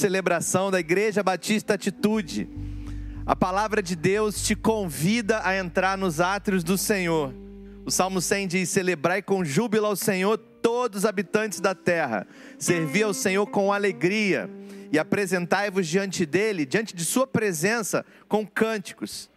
celebração da Igreja Batista Atitude. A palavra de Deus te convida a entrar nos átrios do Senhor. O Salmo 100 diz: Celebrai com júbilo ao Senhor todos os habitantes da terra, servi ao Senhor com alegria e apresentai-vos diante dele, diante de sua presença, com cânticos.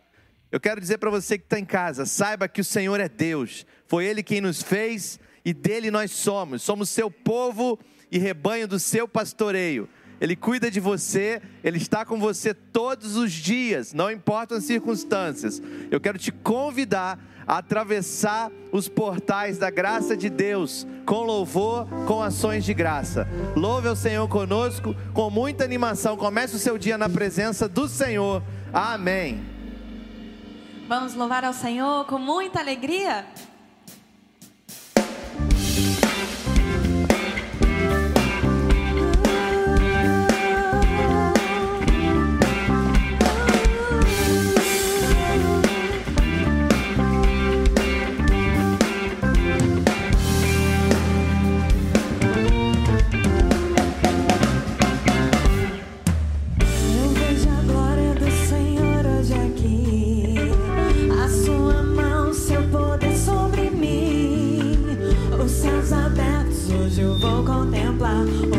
Eu quero dizer para você que está em casa, saiba que o Senhor é Deus, foi Ele quem nos fez e dele nós somos, somos seu povo e rebanho do seu pastoreio. Ele cuida de você, Ele está com você todos os dias, não importam as circunstâncias. Eu quero te convidar a atravessar os portais da graça de Deus com louvor, com ações de graça. Louve ao Senhor conosco com muita animação. Comece o seu dia na presença do Senhor. Amém. Vamos louvar ao Senhor com muita alegria? I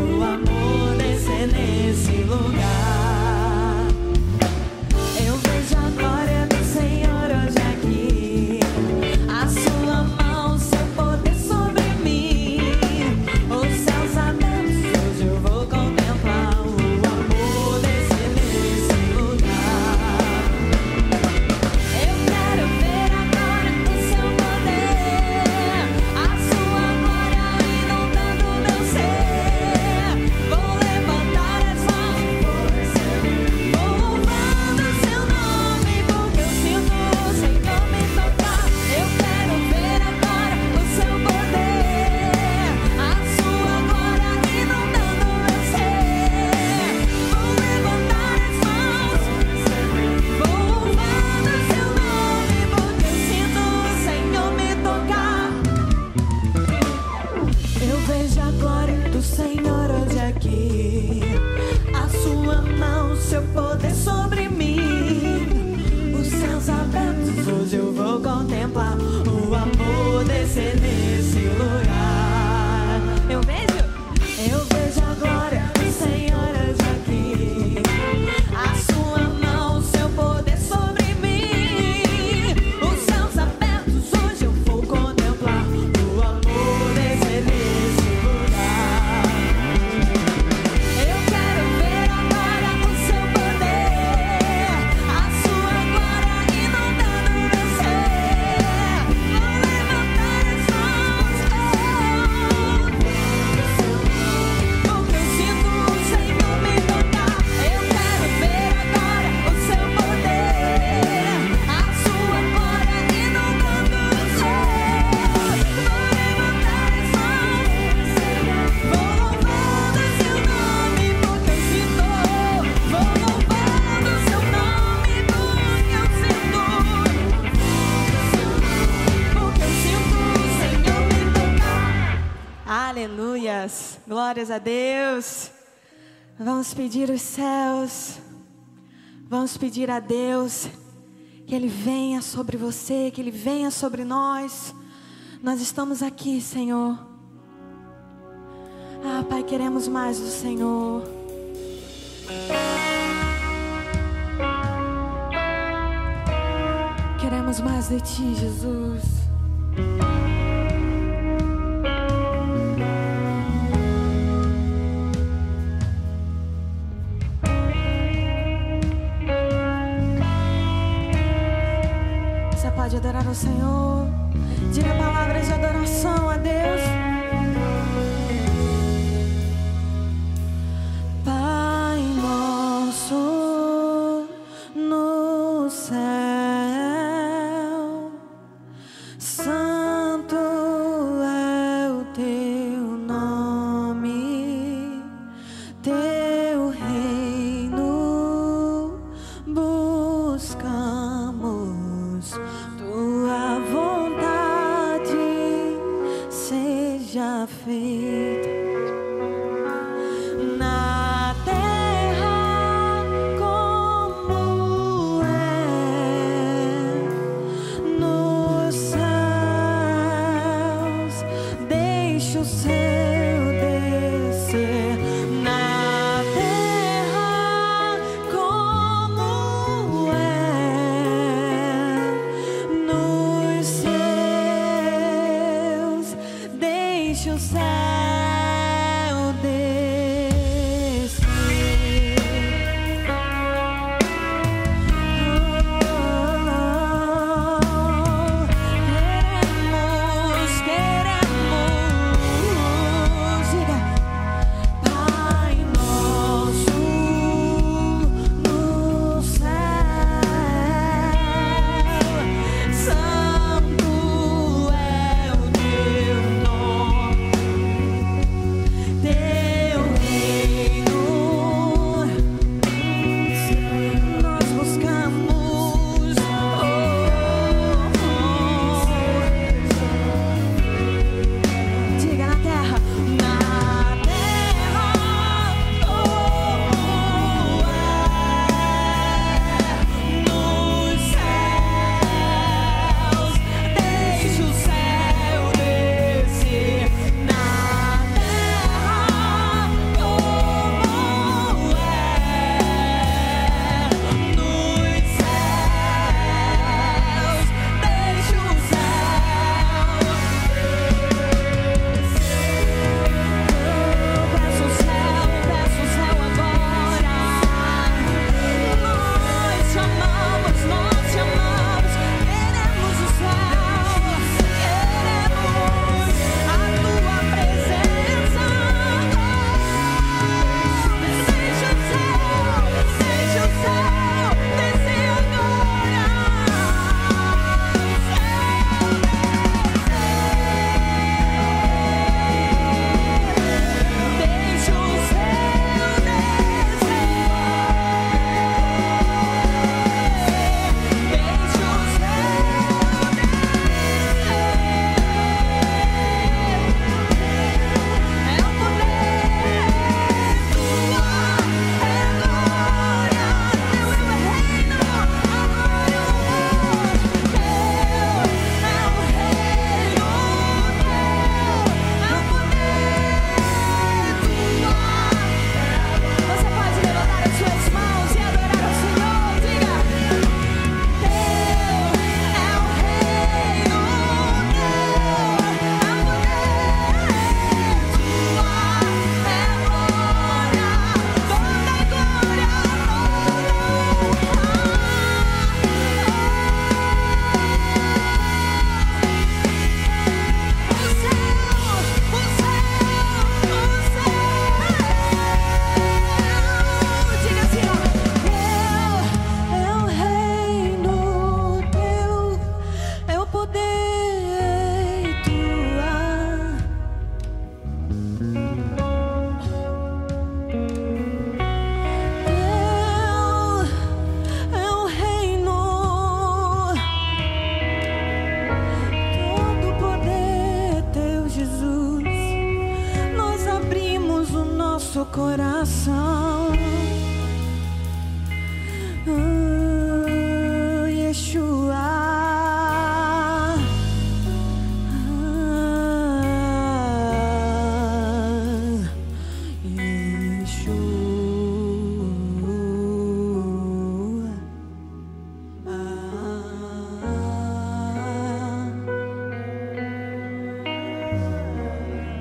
Glórias a Deus. Vamos pedir os céus. Vamos pedir a Deus que Ele venha sobre você, que Ele venha sobre nós. Nós estamos aqui, Senhor. Ah, Pai, queremos mais do Senhor. Queremos mais de Ti, Jesus.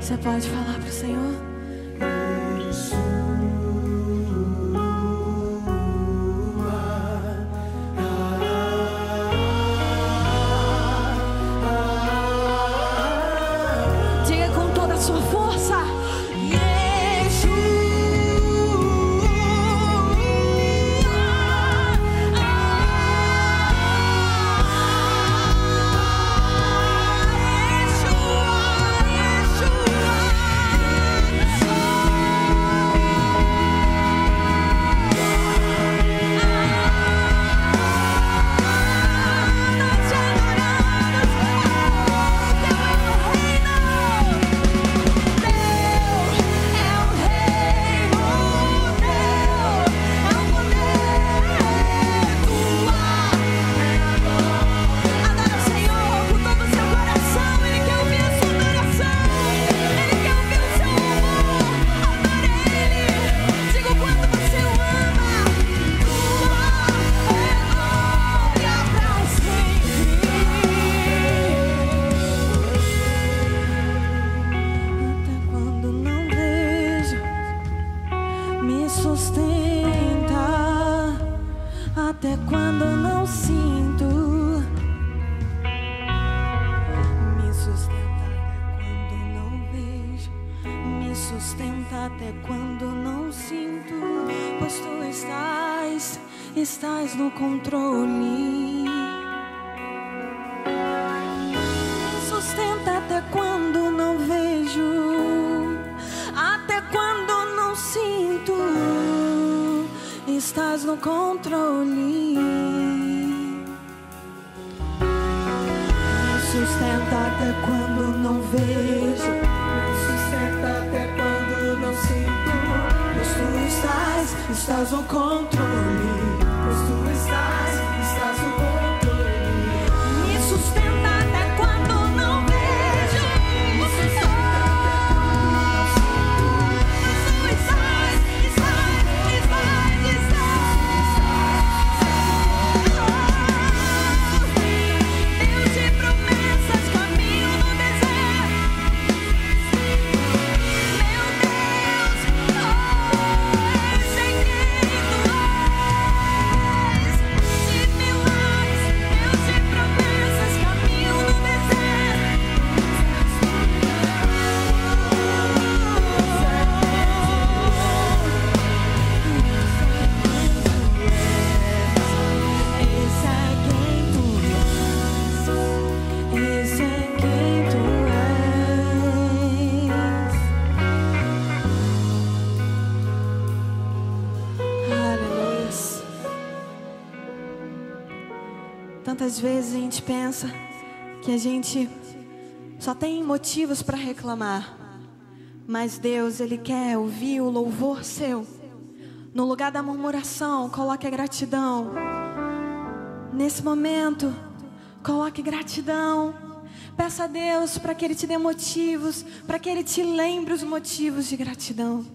Você pode falar para o Senhor? Às vezes a gente pensa que a gente só tem motivos para reclamar, mas Deus, Ele quer ouvir o louvor seu. No lugar da murmuração, coloque a gratidão. Nesse momento, coloque gratidão. Peça a Deus para que Ele te dê motivos, para que Ele te lembre os motivos de gratidão.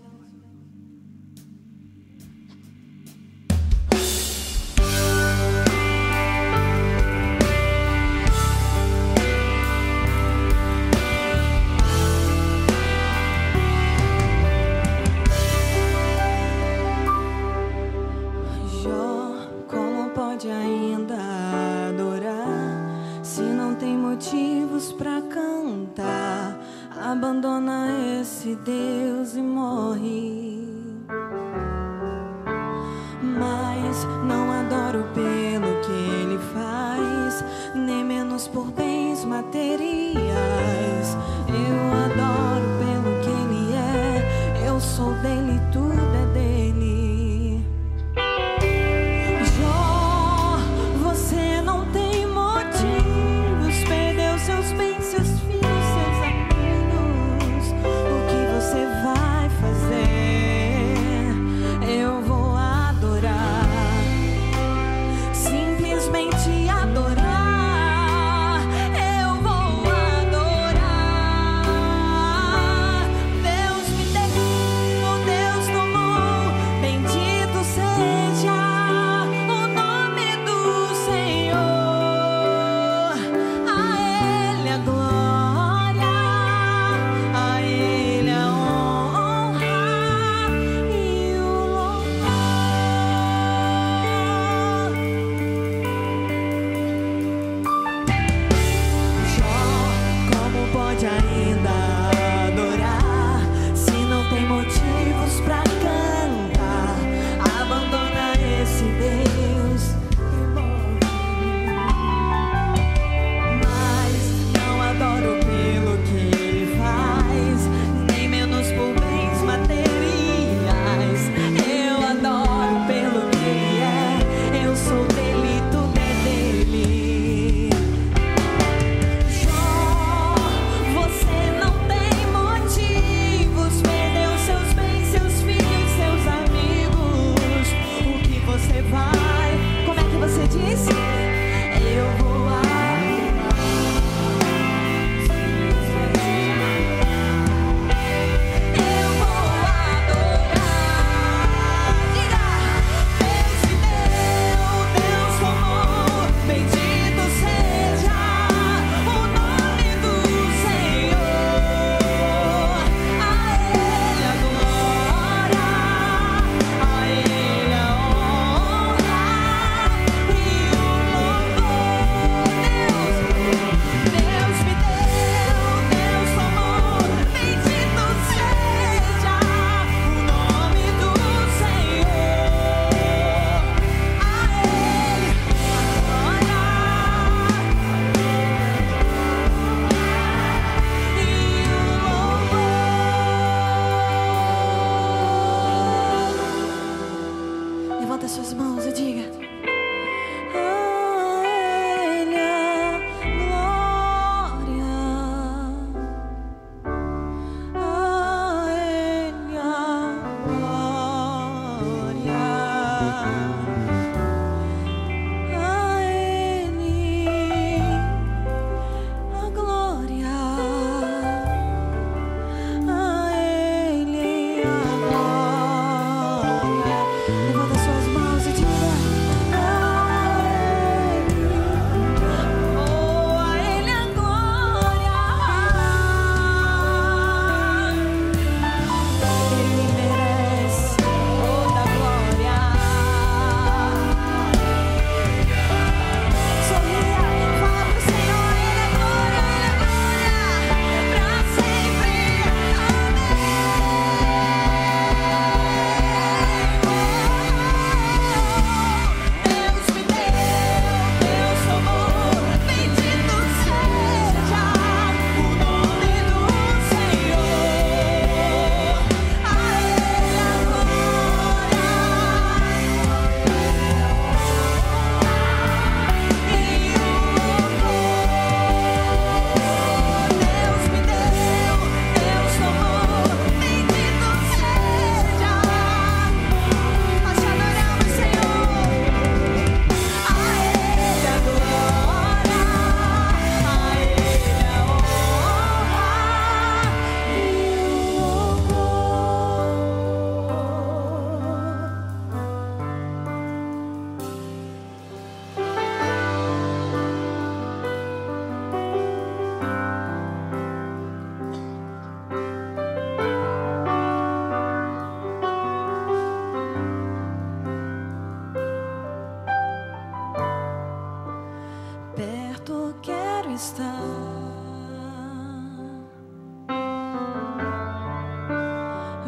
Mãos e diga.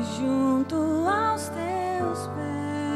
Junto aos teus pés,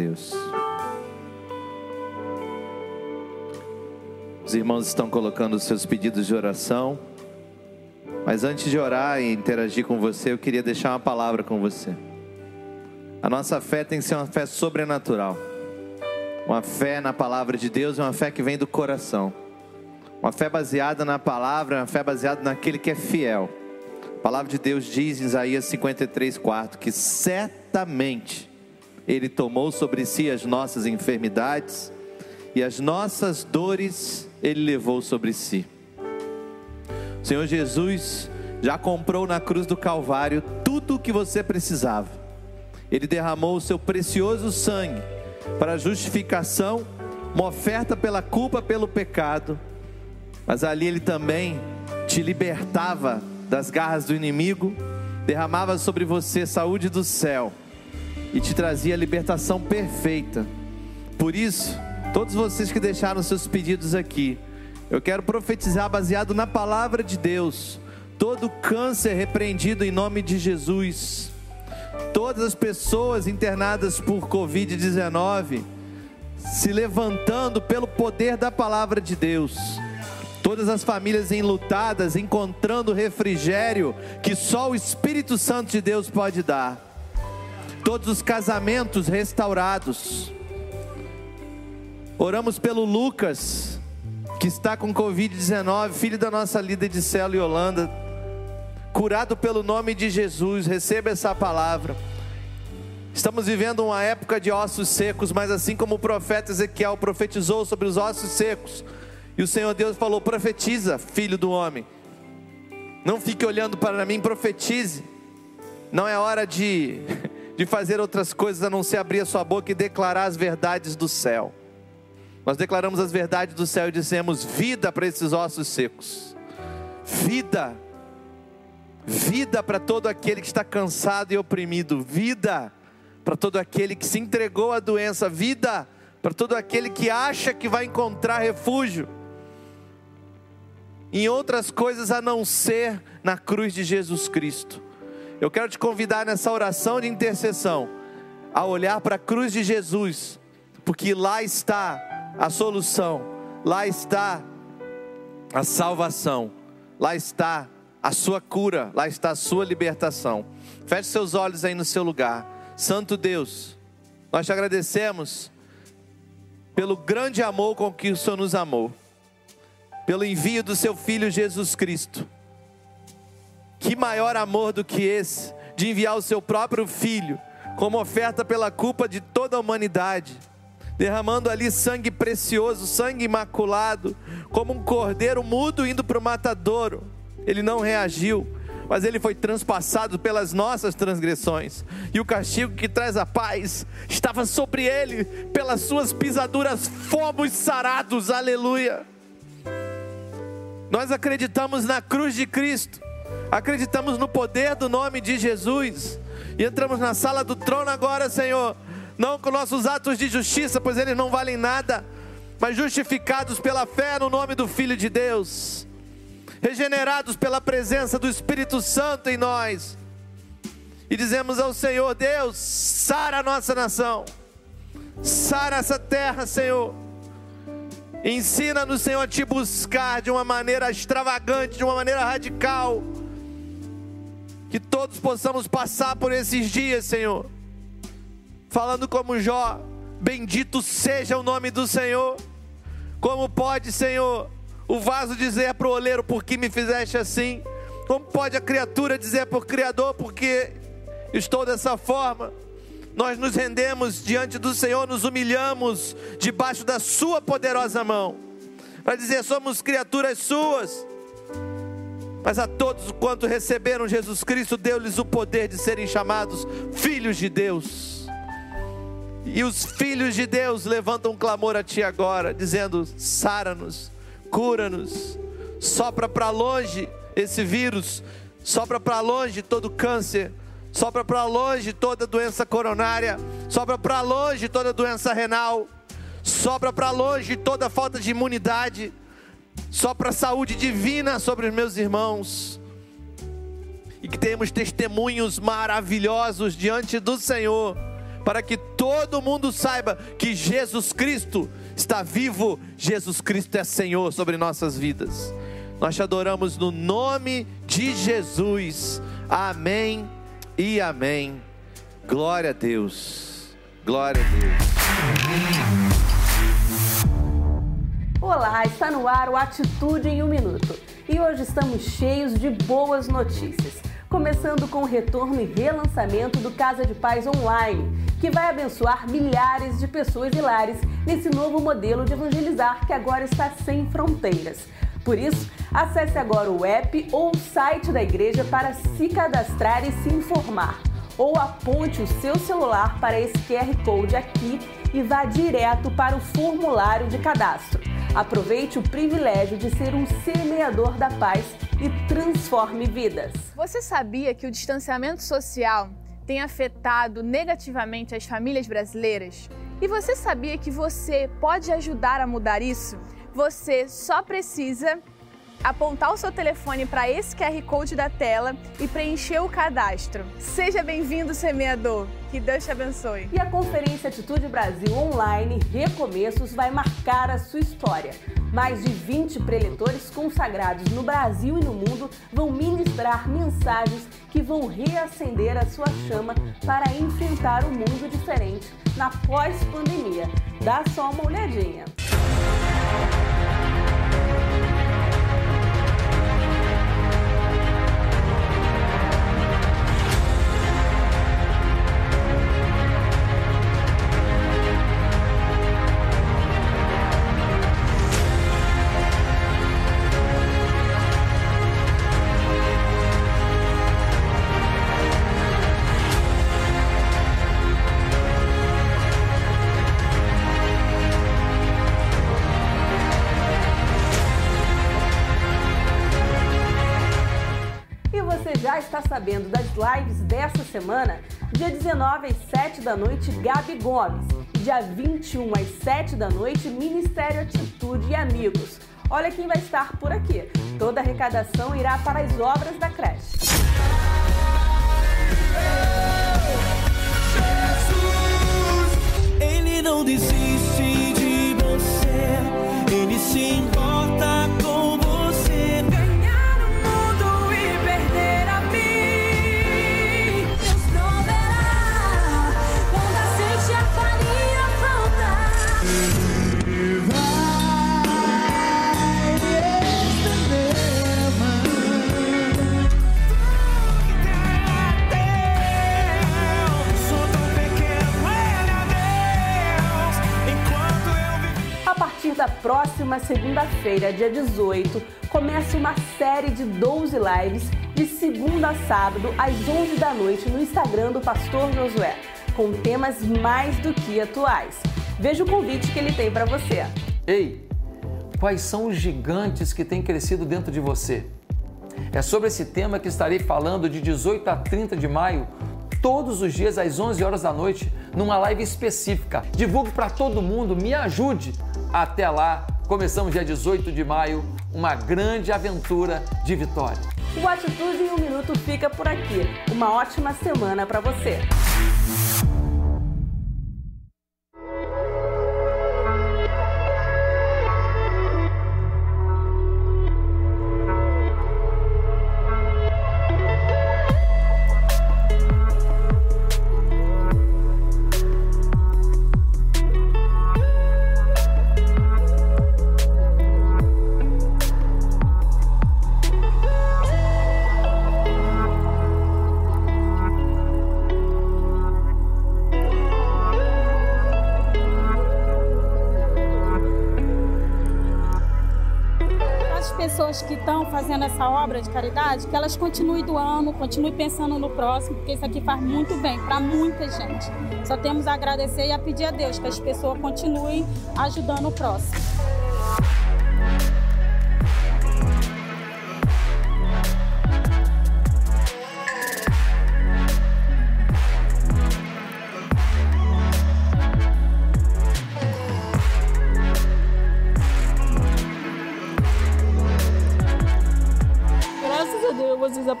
Deus. Os irmãos estão colocando os seus pedidos de oração. Mas antes de orar e interagir com você, eu queria deixar uma palavra com você. A nossa fé tem que ser uma fé sobrenatural. Uma fé na palavra de Deus é uma fé que vem do coração. Uma fé baseada na palavra, uma fé baseada naquele que é fiel. A palavra de Deus diz em Isaías 53, 4 que certamente Ele tomou sobre si as nossas enfermidades e as nossas dores ele levou sobre si. O Senhor Jesus já comprou na cruz do Calvário tudo o que você precisava. Ele derramou o seu precioso sangue para justificação, uma oferta pela culpa, pelo pecado. Mas ali ele também te libertava das garras do inimigo, derramava sobre você saúde do céu e te trazia a libertação perfeita. Por isso, Todos vocês que deixaram seus pedidos aqui, eu quero profetizar baseado na palavra de Deus. Todo câncer repreendido em nome de Jesus. Todas as pessoas internadas por Covid-19 se levantando pelo poder da palavra de Deus. Todas as famílias enlutadas encontrando refrigério que só o Espírito Santo de Deus pode dar. Todos os casamentos restaurados Oramos pelo Lucas, que está com Covid-19, filho da nossa líder de célula e Holanda, curado pelo nome de Jesus. Receba essa palavra. Estamos vivendo uma época de ossos secos, mas assim como o profeta Ezequiel profetizou sobre os ossos secos, e o Senhor Deus falou: profetiza, filho do homem. Não fique olhando para mim, profetize. Não é hora de, de fazer outras coisas a não ser abrir a sua boca e declarar as verdades do céu. Nós declaramos as verdades do céu e dissemos: vida para esses ossos secos, vida, vida para todo aquele que está cansado e oprimido, vida para todo aquele que se entregou à doença, vida para todo aquele que acha que vai encontrar refúgio. Em outras coisas a não ser na cruz de Jesus Cristo. Eu quero te convidar nessa oração de intercessão a olhar para a cruz de Jesus, porque lá está a solução, lá está a salvação, lá está a sua cura, lá está a sua libertação. Feche seus olhos aí no seu lugar. Santo Deus, nós te agradecemos pelo grande amor com que o Senhor nos amou, pelo envio do seu Filho Jesus Cristo. Que maior amor do que esse, de enviar o seu próprio Filho como oferta pela culpa de toda a humanidade derramando ali sangue precioso, sangue imaculado, como um cordeiro mudo indo para o matadouro. Ele não reagiu, mas ele foi transpassado pelas nossas transgressões, e o castigo que traz a paz estava sobre ele, pelas suas pisaduras fomos sarados, aleluia. Nós acreditamos na cruz de Cristo, acreditamos no poder do nome de Jesus, e entramos na sala do trono agora, Senhor. Não com nossos atos de justiça, pois eles não valem nada, mas justificados pela fé no nome do Filho de Deus, regenerados pela presença do Espírito Santo em nós, e dizemos ao Senhor: Deus, sara a nossa nação, sara essa terra, Senhor. Ensina-nos, Senhor, a te buscar de uma maneira extravagante, de uma maneira radical. Que todos possamos passar por esses dias, Senhor falando como Jó: Bendito seja o nome do Senhor. Como pode, Senhor, o vaso dizer para o oleiro: Por que me fizeste assim? Como pode a criatura dizer para o Criador: Porque estou dessa forma? Nós nos rendemos diante do Senhor, nos humilhamos debaixo da Sua poderosa mão, para dizer: somos criaturas Suas. Mas a todos quanto receberam Jesus Cristo, deu-lhes o poder de serem chamados filhos de Deus. E os filhos de Deus levantam um clamor a Ti agora, dizendo: sara-nos, cura-nos, sopra para longe esse vírus, sopra para longe todo câncer, sopra para longe toda doença coronária, sopra para longe toda doença renal, sopra para longe toda falta de imunidade, sopra saúde divina sobre os meus irmãos. E que tenhamos testemunhos maravilhosos diante do Senhor, para que todo mundo saiba que Jesus Cristo está vivo, Jesus Cristo é Senhor sobre nossas vidas. Nós te adoramos no nome de Jesus. Amém e amém. Glória a Deus. Glória a Deus. Olá, está no ar o Atitude em um Minuto. E hoje estamos cheios de boas notícias. Começando com o retorno e relançamento do Casa de Paz Online, que vai abençoar milhares de pessoas e lares nesse novo modelo de evangelizar que agora está sem fronteiras. Por isso, acesse agora o app ou o site da igreja para se cadastrar e se informar. Ou aponte o seu celular para esse QR Code aqui e vá direto para o formulário de cadastro. Aproveite o privilégio de ser um semeador da paz e transforme vidas. Você sabia que o distanciamento social tem afetado negativamente as famílias brasileiras? E você sabia que você pode ajudar a mudar isso? Você só precisa apontar o seu telefone para esse QR Code da tela e preencher o cadastro. Seja bem-vindo, semeador. Que Deus te abençoe. E a Conferência Atitude Brasil Online Recomeços vai marcar a sua história. Mais de 20 preletores consagrados no Brasil e no mundo vão ministrar mensagens que vão reacender a sua chama para enfrentar um mundo diferente na pós-pandemia. Dá só uma olhadinha. Está lives dessa semana, dia 19 às 7 da noite, Gabi Gomes. Dia 21 às 7 da noite, Ministério Atitude e Amigos. Olha quem vai estar por aqui. Toda arrecadação irá para as obras da creche. Segunda-feira, dia 18, começa uma série de 12 lives de segunda a sábado, às 11 da noite, no Instagram do Pastor Josué, com temas mais do que atuais. Veja o convite que ele tem para você. Ei, quais são os gigantes que têm crescido dentro de você? É sobre esse tema que estarei falando de 18 a 30 de maio, todos os dias às 11 horas da noite, numa live específica. Divulgue para todo mundo, me ajude. Até lá, começamos dia 18 de maio, uma grande aventura de vitória. O Atitude em um Minuto fica por aqui. Uma ótima semana para você. Obra de caridade, que elas continuem doando, continuem pensando no próximo, porque isso aqui faz muito bem para muita gente. Só temos a agradecer e a pedir a Deus que as pessoas continuem ajudando o próximo.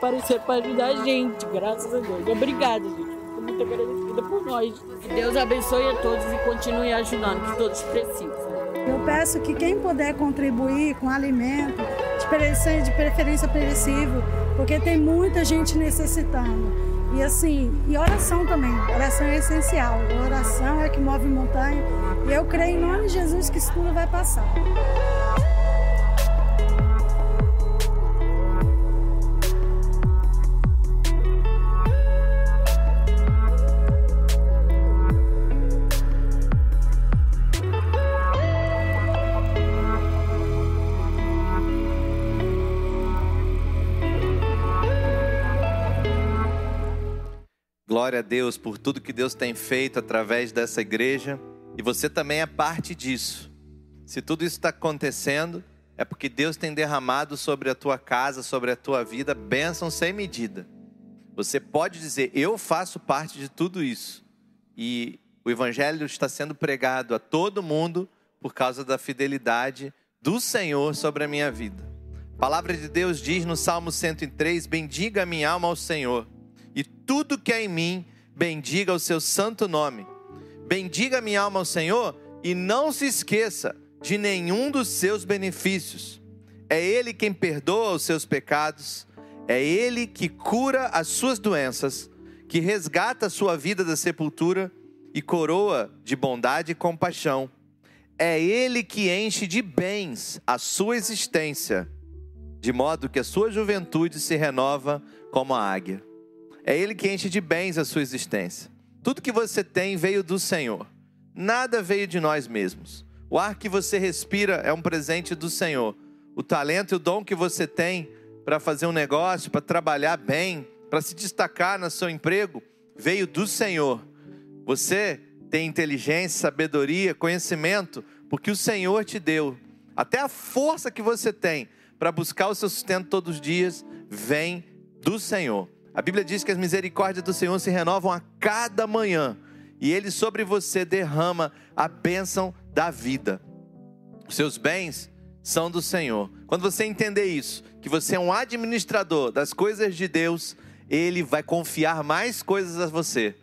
Vocês apareceram para ajudar a gente, graças a Deus. Obrigada, gente. Estou muito agradecida por nós. Que Deus abençoe a todos e continue ajudando, que todos precisam. Eu peço que quem puder contribuir com alimento, de preferência, de preferência perecível, porque tem muita gente necessitando. E assim, e oração também. Oração é essencial. A oração é que move montanha. E eu creio em nome de Jesus que isso tudo vai passar. Glória a Deus por tudo que Deus tem feito através dessa igreja. E você também é parte disso. Se tudo isso está acontecendo, é porque Deus tem derramado sobre a tua casa, sobre a tua vida, bênção sem medida. Você pode dizer, eu faço parte de tudo isso. E o Evangelho está sendo pregado a todo mundo por causa da fidelidade do Senhor sobre a minha vida. A palavra de Deus diz no Salmo 103: Bendiga a minha alma ao Senhor e tudo que é em mim, bendiga o seu santo nome. Bendiga minha alma ao Senhor e não se esqueça de nenhum dos seus benefícios. É Ele quem perdoa os seus pecados, é Ele que cura as suas doenças, que resgata a sua vida da sepultura e coroa de bondade e compaixão. É Ele que enche de bens a sua existência, de modo que a sua juventude se renova como a águia. É Ele que enche de bens a sua existência. Tudo que você tem veio do Senhor. Nada veio de nós mesmos. O ar que você respira é um presente do Senhor. O talento e o dom que você tem para fazer um negócio, para trabalhar bem, para se destacar no seu emprego, veio do Senhor. Você tem inteligência, sabedoria, conhecimento, porque o Senhor te deu. Até a força que você tem para buscar o seu sustento todos os dias vem do Senhor. A Bíblia diz que as misericórdias do Senhor se renovam a cada manhã e Ele sobre você derrama a bênção da vida. Os seus bens são do Senhor. Quando você entender isso, que você é um administrador das coisas de Deus, Ele vai confiar mais coisas a você.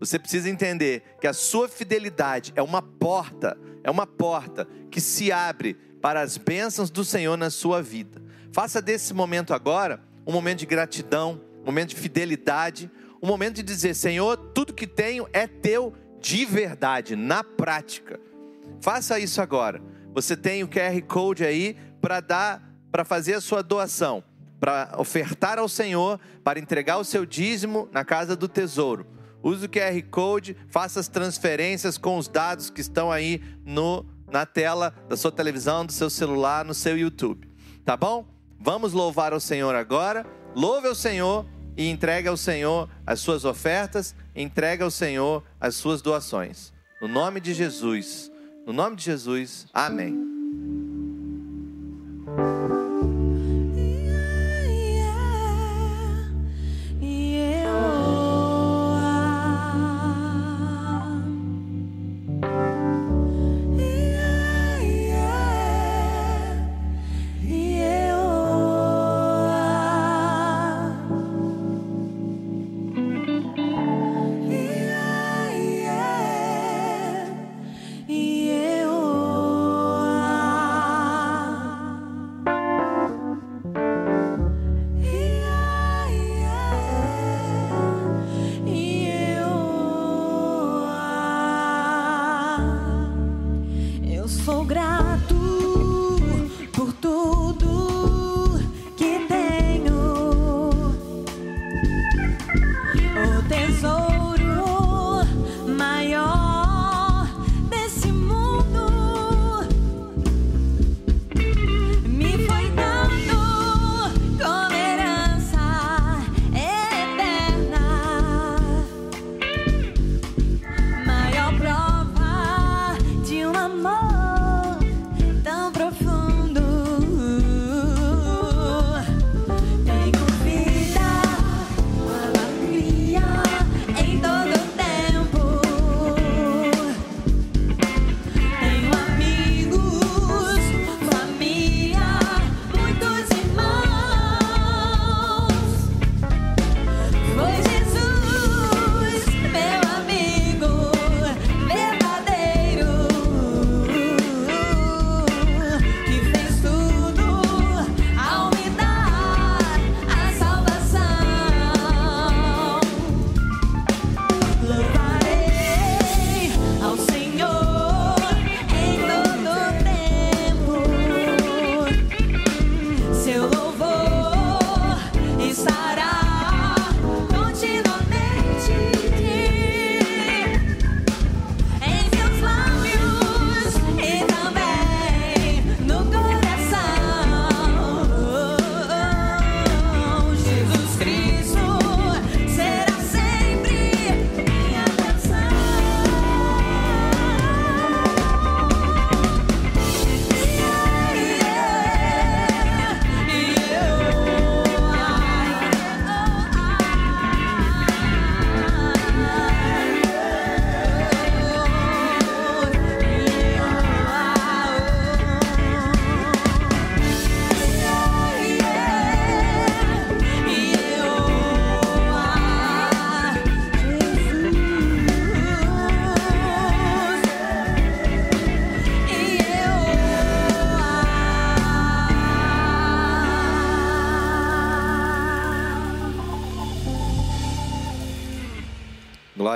Você precisa entender que a sua fidelidade é uma porta, é uma porta que se abre para as bênçãos do Senhor na sua vida. Faça desse momento agora um momento de gratidão, momento de fidelidade, um momento de dizer: Senhor, tudo que tenho é teu de verdade, na prática. Faça isso agora. Você tem o QR Code aí para dar, para fazer a sua doação, para ofertar ao Senhor, para entregar o seu dízimo na casa do tesouro. Use o QR Code, faça as transferências com os dados que estão aí no, na tela da sua televisão, do seu celular, no seu YouTube. Tá bom? Vamos louvar ao Senhor agora. Louve ao Senhor e entregue ao Senhor as suas ofertas, entregue ao Senhor as suas doações. No nome de Jesus, no nome de Jesus, amém.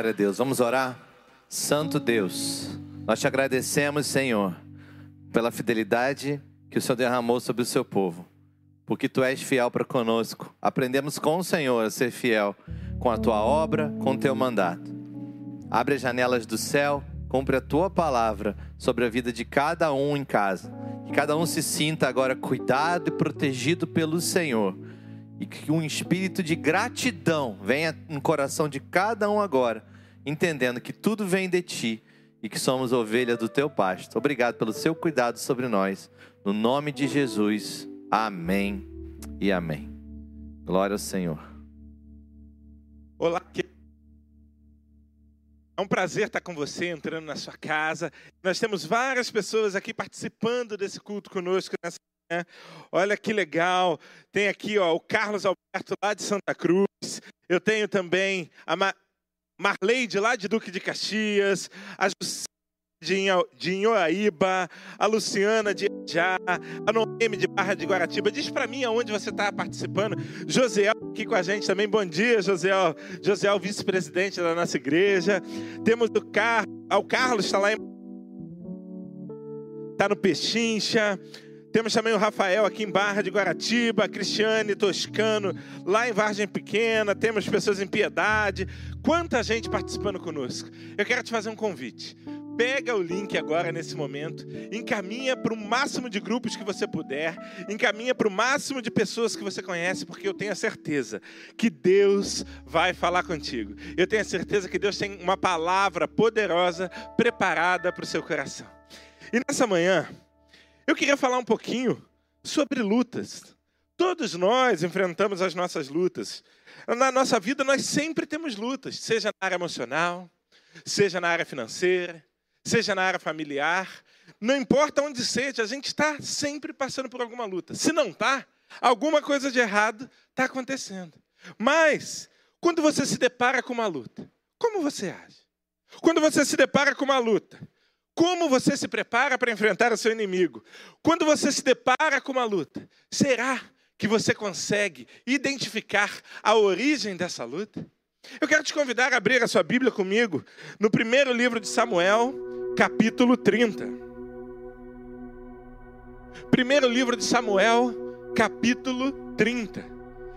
Glória a Deus. Vamos orar? Santo Deus, nós te agradecemos, Senhor, pela fidelidade que o Senhor derramou sobre o seu povo, porque tu és fiel para conosco. Aprendemos com o Senhor a ser fiel com a tua obra, com o teu mandato. Abre as janelas do céu, cumpre a tua palavra sobre a vida de cada um em casa. Que cada um se sinta agora cuidado e protegido pelo Senhor. E que um espírito de gratidão venha no coração de cada um agora, entendendo que tudo vem de ti e que somos ovelha do teu pasto. Obrigado pelo seu cuidado sobre nós. No nome de Jesus. Amém e amém. Glória ao Senhor. Olá, é um prazer estar com você, entrando na sua casa. Nós temos várias pessoas aqui participando desse culto conosco nessa manhã. Olha que legal. Tem aqui ó, o Carlos Alberto, lá de Santa Cruz. Eu tenho também a Ma Marleide, lá de Duque de Caxias. A Juscelia de Inho- de Inhoaíba. A Luciana de Já. A Noemi de Barra de Guaratiba. Diz para mim aonde você está participando. Josiel aqui com a gente também. Bom dia, Josiel. Josiel, vice-presidente da nossa igreja. Temos o Car... ah, o Carlos está lá em está no Pechincha. Temos também o Rafael aqui em Barra de Guaratiba, Cristiane Toscano lá em Vargem Pequena, temos pessoas em Piedade. Quanta gente participando conosco. Eu quero te fazer um convite. Pega o link agora nesse momento, encaminha para o máximo de grupos que você puder, encaminha para o máximo de pessoas que você conhece, porque eu tenho a certeza que Deus vai falar contigo. Eu tenho a certeza que Deus tem uma palavra poderosa preparada para o seu coração. E nessa manhã, eu queria falar um pouquinho sobre lutas. Todos nós enfrentamos as nossas lutas. Na nossa vida, nós sempre temos lutas, seja na área emocional, seja na área financeira, seja na área familiar. Não importa onde seja, a gente está sempre passando por alguma luta. Se não está, alguma coisa de errado está acontecendo. Mas, quando você se depara com uma luta, como você age? Quando você se depara com uma luta, como você se prepara para enfrentar o seu inimigo? Quando você se depara com uma luta, será que você consegue identificar a origem dessa luta? Eu quero te convidar a abrir a sua Bíblia comigo no primeiro livro de Samuel, capítulo 30. Primeiro livro de Samuel, capítulo 30.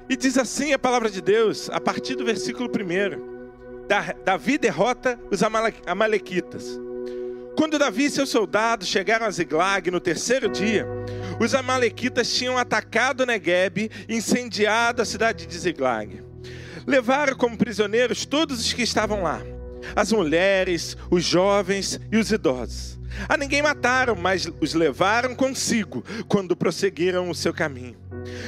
E diz assim a palavra de Deus, a partir do versículo 1. Da- Davi derrota os Amale- Amalequitas. Quando Davi e seus soldados chegaram a Ziglag no terceiro dia, os Amalequitas tinham atacado Negueb e incendiado a cidade de Ziglag. Levaram como prisioneiros todos os que estavam lá, as mulheres, os jovens e os idosos. A ninguém mataram, mas os levaram consigo quando prosseguiram o seu caminho.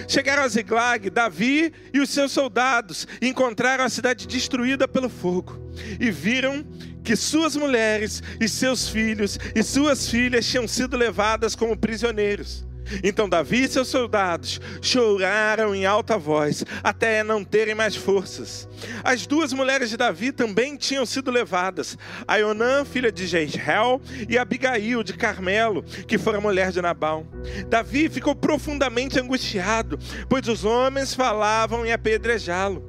Chegaram a Ziglag, Davi e os seus soldados e encontraram a cidade destruída pelo fogo. E viram que suas mulheres e seus filhos e suas filhas tinham sido levadas como prisioneiros. Então Davi e seus soldados choraram em alta voz, até não terem mais forças. As duas mulheres de Davi também tinham sido levadas: a Ionã, filha de Jezreel, e Abigail de Carmelo, que fora mulher de Nabal. Davi ficou profundamente angustiado, pois os homens falavam em apedrejá-lo.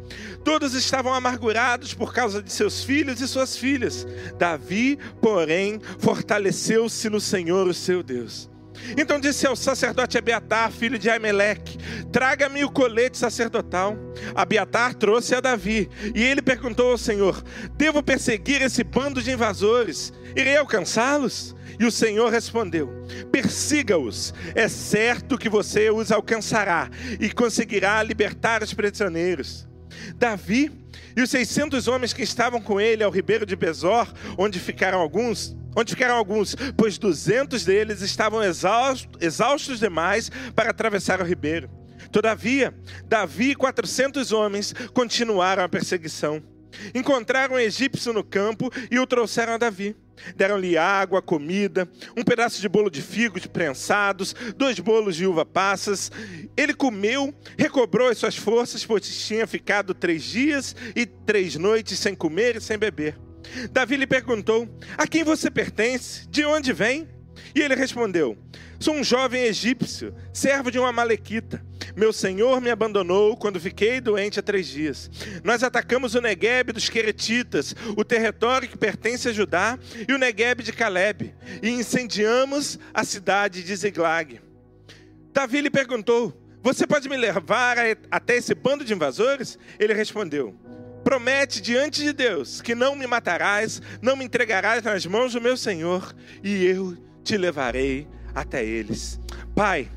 Todos estavam amargurados por causa de seus filhos e suas filhas. Davi, porém, fortaleceu-se no Senhor, o seu Deus. Então disse ao sacerdote Abiatar, filho de Aimeleque: Traga-me o colete sacerdotal. Abiatar trouxe a Davi, e ele perguntou ao Senhor: Devo perseguir esse bando de invasores? Irei alcançá-los? E o Senhor respondeu: Persiga-os. É certo que você os alcançará e conseguirá libertar os prisioneiros. Davi e os 600 homens que estavam com ele ao ribeiro de Besor, onde ficaram alguns, onde ficaram alguns, pois 200 deles estavam exaustos, exaustos demais para atravessar o ribeiro. Todavia, Davi e 400 homens continuaram a perseguição. Encontraram um egípcio no campo e o trouxeram a Davi. Deram-lhe água, comida, um pedaço de bolo de figos prensados, dois bolos de uva passas. Ele comeu, recobrou as suas forças, pois tinha ficado três dias e três noites sem comer e sem beber. Davi lhe perguntou: A quem você pertence? De onde vem? E ele respondeu: Sou um jovem egípcio, servo de uma malequita. Meu senhor me abandonou quando fiquei doente há três dias. Nós atacamos o Negueb dos Queretitas, o território que pertence a Judá, e o Negueb de Caleb, e incendiamos a cidade de Ziglag. Davi lhe perguntou: Você pode me levar até esse bando de invasores? Ele respondeu: Promete diante de Deus que não me matarás, não me entregarás nas mãos do meu senhor, e eu te levarei até eles. Pai,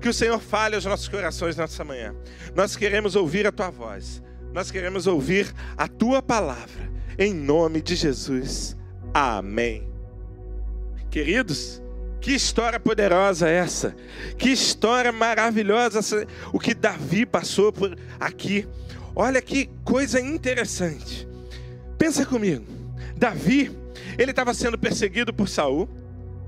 que o Senhor fale aos nossos corações nessa manhã. Nós queremos ouvir a tua voz. Nós queremos ouvir a tua palavra. Em nome de Jesus. Amém. Queridos, que história poderosa essa. Que história maravilhosa essa- o que Davi passou por aqui. Olha que coisa interessante. Pensa comigo. Davi, ele estava sendo perseguido por Saul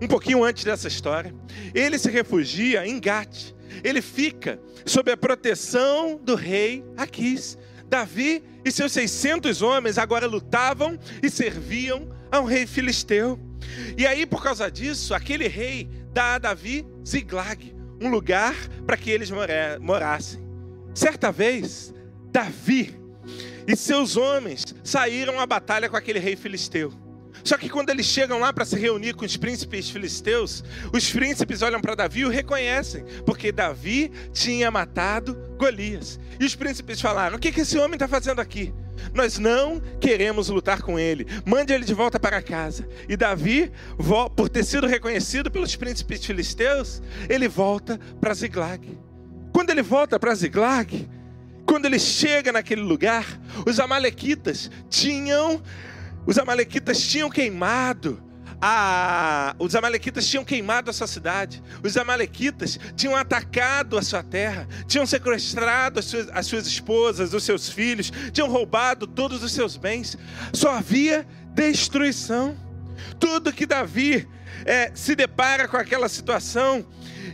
um pouquinho antes dessa história. Ele se refugia em Gate. Ele fica sob a proteção do rei Aquis. Davi e seus 600 homens agora lutavam e serviam ao rei filisteu. E aí, por causa disso, aquele rei dá a Davi Ziglag, um lugar para que eles morassem. Certa vez, Davi e seus homens saíram à batalha com aquele rei filisteu. Só que quando eles chegam lá para se reunir com os príncipes filisteus, os príncipes olham para Davi e o reconhecem, porque Davi tinha matado Golias. E os príncipes falaram: O que, que esse homem está fazendo aqui? Nós não queremos lutar com ele. Mande ele de volta para casa. E Davi, por ter sido reconhecido pelos príncipes filisteus, ele volta para Ziglag. Quando ele volta para Ziglag, quando ele chega naquele lugar, os amalequitas tinham os amalequitas tinham queimado a os amalequitas tinham queimado a sua cidade. Os amalequitas tinham atacado a sua terra, tinham sequestrado as suas, as suas esposas, os seus filhos, tinham roubado todos os seus bens. Só havia destruição. Tudo que Davi eh, se depara com aquela situação,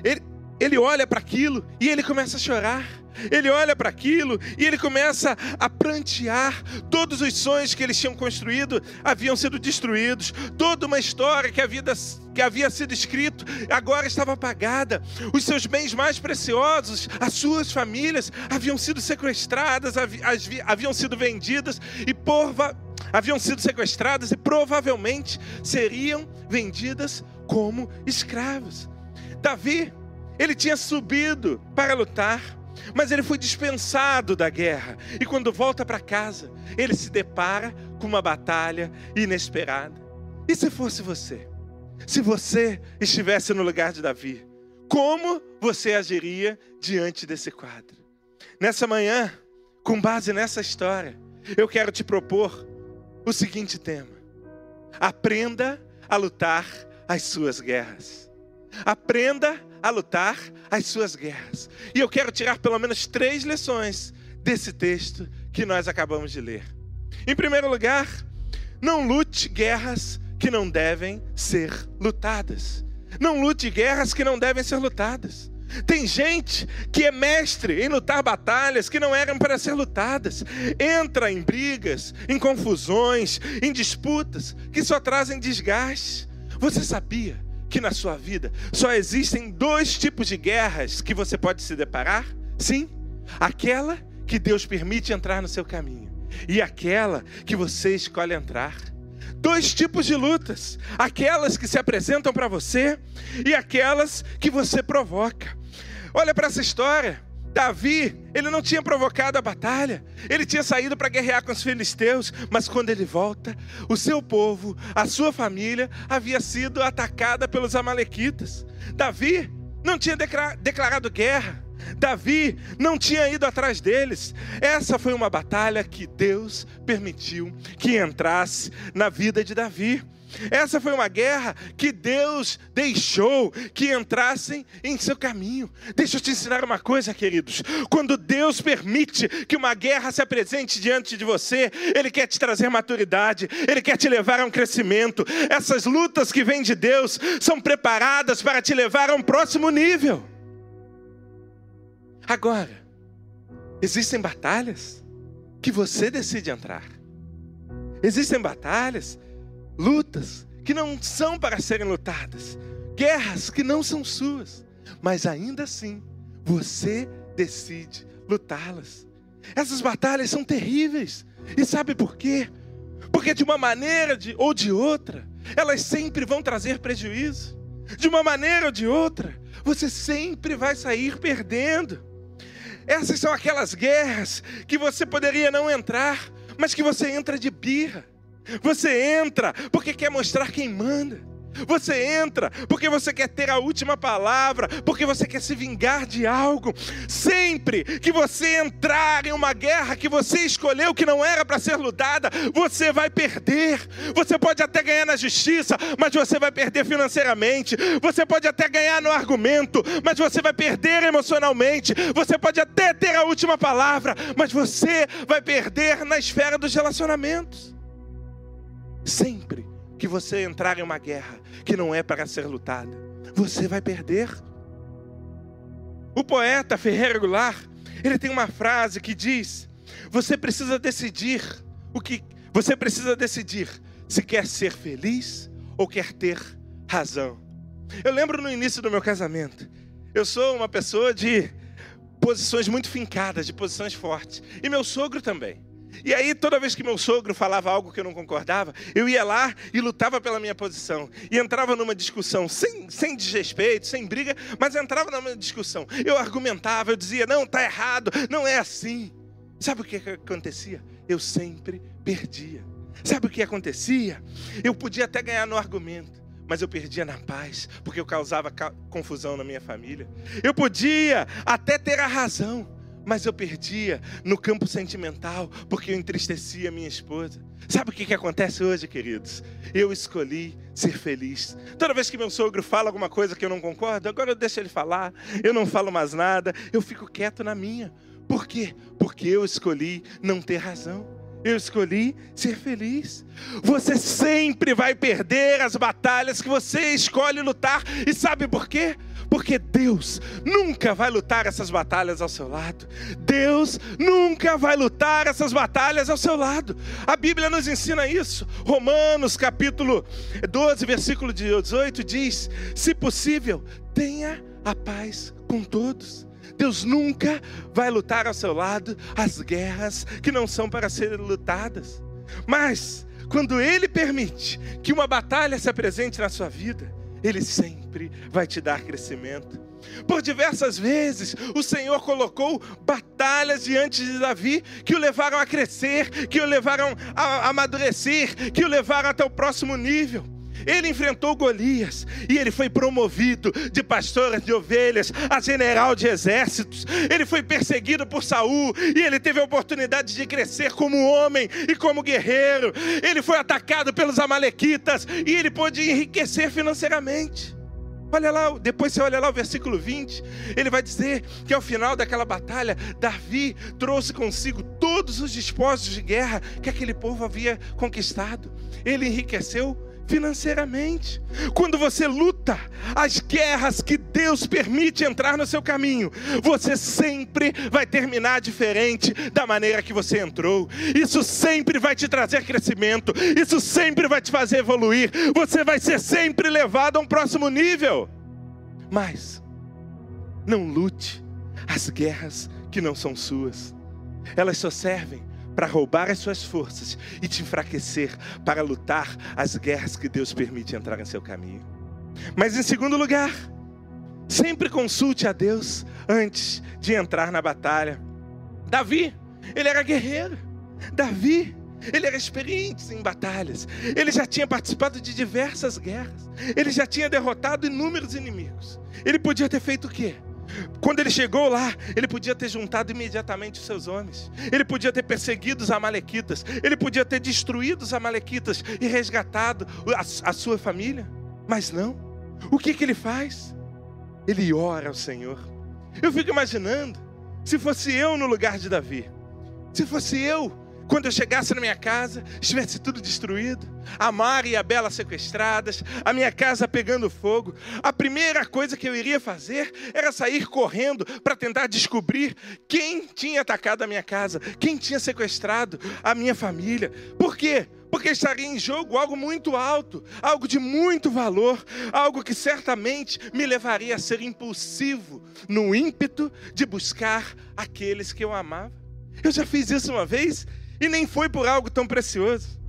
ele, ele olha para aquilo e ele começa a chorar. Ele olha para aquilo e ele começa a prantear. Todos os sonhos que eles tinham construído haviam sido destruídos. Toda uma história que havia, que havia sido escrito agora estava apagada. Os seus bens mais preciosos, as suas famílias, haviam sido sequestradas, havi- as vi- haviam sido vendidas e porva, haviam sido sequestradas e provavelmente seriam vendidas como escravos. Davi, ele tinha subido para lutar, mas ele foi dispensado da guerra. E quando volta para casa, ele se depara com uma batalha inesperada. E se fosse você? Se você estivesse no lugar de Davi, como você agiria diante desse quadro? Nessa manhã, com base nessa história, eu quero te propor o seguinte tema: aprenda a lutar as suas guerras. Aprenda a lutar as suas guerras. E eu quero tirar pelo menos três lições desse texto que nós acabamos de ler. Em primeiro lugar, não lute guerras que não devem ser lutadas. Não lute guerras que não devem ser lutadas. Tem gente que é mestre em lutar batalhas que não eram para ser lutadas. Entra em brigas, em confusões, em disputas que só trazem desgaste. Você sabia que na sua vida só existem dois tipos de guerras que você pode se deparar? Sim, aquela que Deus permite entrar no seu caminho e aquela que você escolhe entrar. Dois tipos de lutas: aquelas que se apresentam para você e aquelas que você provoca. Olha para essa história. Davi, ele não tinha provocado a batalha, ele tinha saído para guerrear com os filisteus, mas quando ele volta, o seu povo, a sua família, havia sido atacada pelos amalequitas. Davi não tinha declarado guerra, Davi não tinha ido atrás deles. Essa foi uma batalha que Deus permitiu que entrasse na vida de Davi. Essa foi uma guerra que Deus deixou que entrassem em seu caminho. Deixa eu te ensinar uma coisa, queridos. Quando Deus permite que uma guerra se apresente diante de você, Ele quer te trazer maturidade, Ele quer te levar a um crescimento. Essas lutas que vêm de Deus são preparadas para te levar a um próximo nível. Agora, existem batalhas que você decide entrar. Existem batalhas, lutas que não são para serem lutadas, guerras que não são suas, mas ainda assim você decide lutá-las. Essas batalhas são terríveis. E sabe por quê? Porque de uma maneira de, ou de outra, elas sempre vão trazer prejuízo. De uma maneira ou de outra, você sempre vai sair perdendo. Essas são aquelas guerras que você poderia não entrar, mas que você entra de birra. Você entra porque quer mostrar quem manda. Você entra porque você quer ter a última palavra, porque você quer se vingar de algo. Sempre que você entrar em uma guerra que você escolheu que não era para ser lutada, você vai perder. Você pode até ganhar na justiça, mas você vai perder financeiramente. Você pode até ganhar no argumento, mas você vai perder emocionalmente. Você pode até ter a última palavra, mas você vai perder na esfera dos relacionamentos. Sempre que você entrar em uma guerra que não é para ser lutada, você vai perder. O poeta Ferreira Goulart, ele tem uma frase que diz: Você precisa decidir o que você precisa decidir se quer ser feliz ou quer ter razão. Eu lembro no início do meu casamento, eu sou uma pessoa de posições muito fincadas, de posições fortes, e meu sogro também. E aí, toda vez que meu sogro falava algo que eu não concordava, eu ia lá e lutava pela minha posição. E entrava numa discussão, sem, sem desrespeito, sem briga, mas entrava numa discussão. Eu argumentava, eu dizia, não, está errado, não é assim. Sabe o que acontecia? Eu sempre perdia. Sabe o que acontecia? Eu podia até ganhar no argumento, mas eu perdia na paz, porque eu causava confusão na minha família. Eu podia até ter a razão, mas eu perdia no campo sentimental, porque eu entristecia minha esposa. Sabe o que, que acontece hoje, queridos? Eu escolhi ser feliz. Toda vez que meu sogro fala alguma coisa que eu não concordo, agora eu deixo ele falar, eu não falo mais nada, eu fico quieto na minha. Por quê? Porque eu escolhi não ter razão. Eu escolhi ser feliz. Você sempre vai perder as batalhas que você escolhe lutar. E sabe por quê? Porque Deus nunca vai lutar essas batalhas ao seu lado. Deus nunca vai lutar essas batalhas ao seu lado. A Bíblia nos ensina isso. Romanos capítulo 12, versículo 18 diz: Se possível, tenha a paz com todos. Deus nunca vai lutar ao seu lado as guerras que não são para serem lutadas. Mas, quando Ele permite que uma batalha se apresente na sua vida, Ele sempre vai te dar crescimento. Por diversas vezes, o Senhor colocou batalhas diante de Davi que o levaram a crescer, que o levaram a amadurecer, que o levaram até o próximo nível. Ele enfrentou Golias e ele foi promovido de pastor de ovelhas a general de exércitos. Ele foi perseguido por Saul e ele teve a oportunidade de crescer como homem e como guerreiro. Ele foi atacado pelos amalequitas e ele pôde enriquecer financeiramente. Olha lá, depois você olha lá o versículo 20, ele vai dizer que ao final daquela batalha, Davi trouxe consigo todos os despojos de guerra que aquele povo havia conquistado. Ele enriqueceu financeiramente. Quando você luta as guerras que Deus permite entrar no seu caminho, você sempre vai terminar diferente da maneira que você entrou. Isso sempre vai te trazer crescimento, isso sempre vai te fazer evoluir. Você vai ser sempre levado a um próximo nível. Mas não lute as guerras que não são suas. Elas só servem para roubar as suas forças e te enfraquecer para lutar as guerras que Deus permite entrar em seu caminho. Mas em segundo lugar, sempre consulte a Deus antes de entrar na batalha. Davi, ele era guerreiro. Davi, ele era experiente em batalhas. Ele já tinha participado de diversas guerras. Ele já tinha derrotado inúmeros inimigos. Ele podia ter feito o quê? Quando ele chegou lá, ele podia ter juntado imediatamente os seus homens, ele podia ter perseguido os Amalequitas, ele podia ter destruído os Amalequitas e resgatado a, a sua família, mas não. O que, que ele faz? Ele ora ao Senhor. Eu fico imaginando, se fosse eu no lugar de Davi, se fosse eu quando eu chegasse na minha casa, estivesse tudo destruído, a Mari e a Bela sequestradas, a minha casa pegando fogo, a primeira coisa que eu iria fazer era sair correndo para tentar descobrir quem tinha atacado a minha casa, quem tinha sequestrado a minha família. Por quê? Porque estaria em jogo algo muito alto, algo de muito valor, algo que certamente me levaria a ser impulsivo no ímpeto de buscar aqueles que eu amava. Eu já fiz isso uma vez e nem foi por algo tão precioso.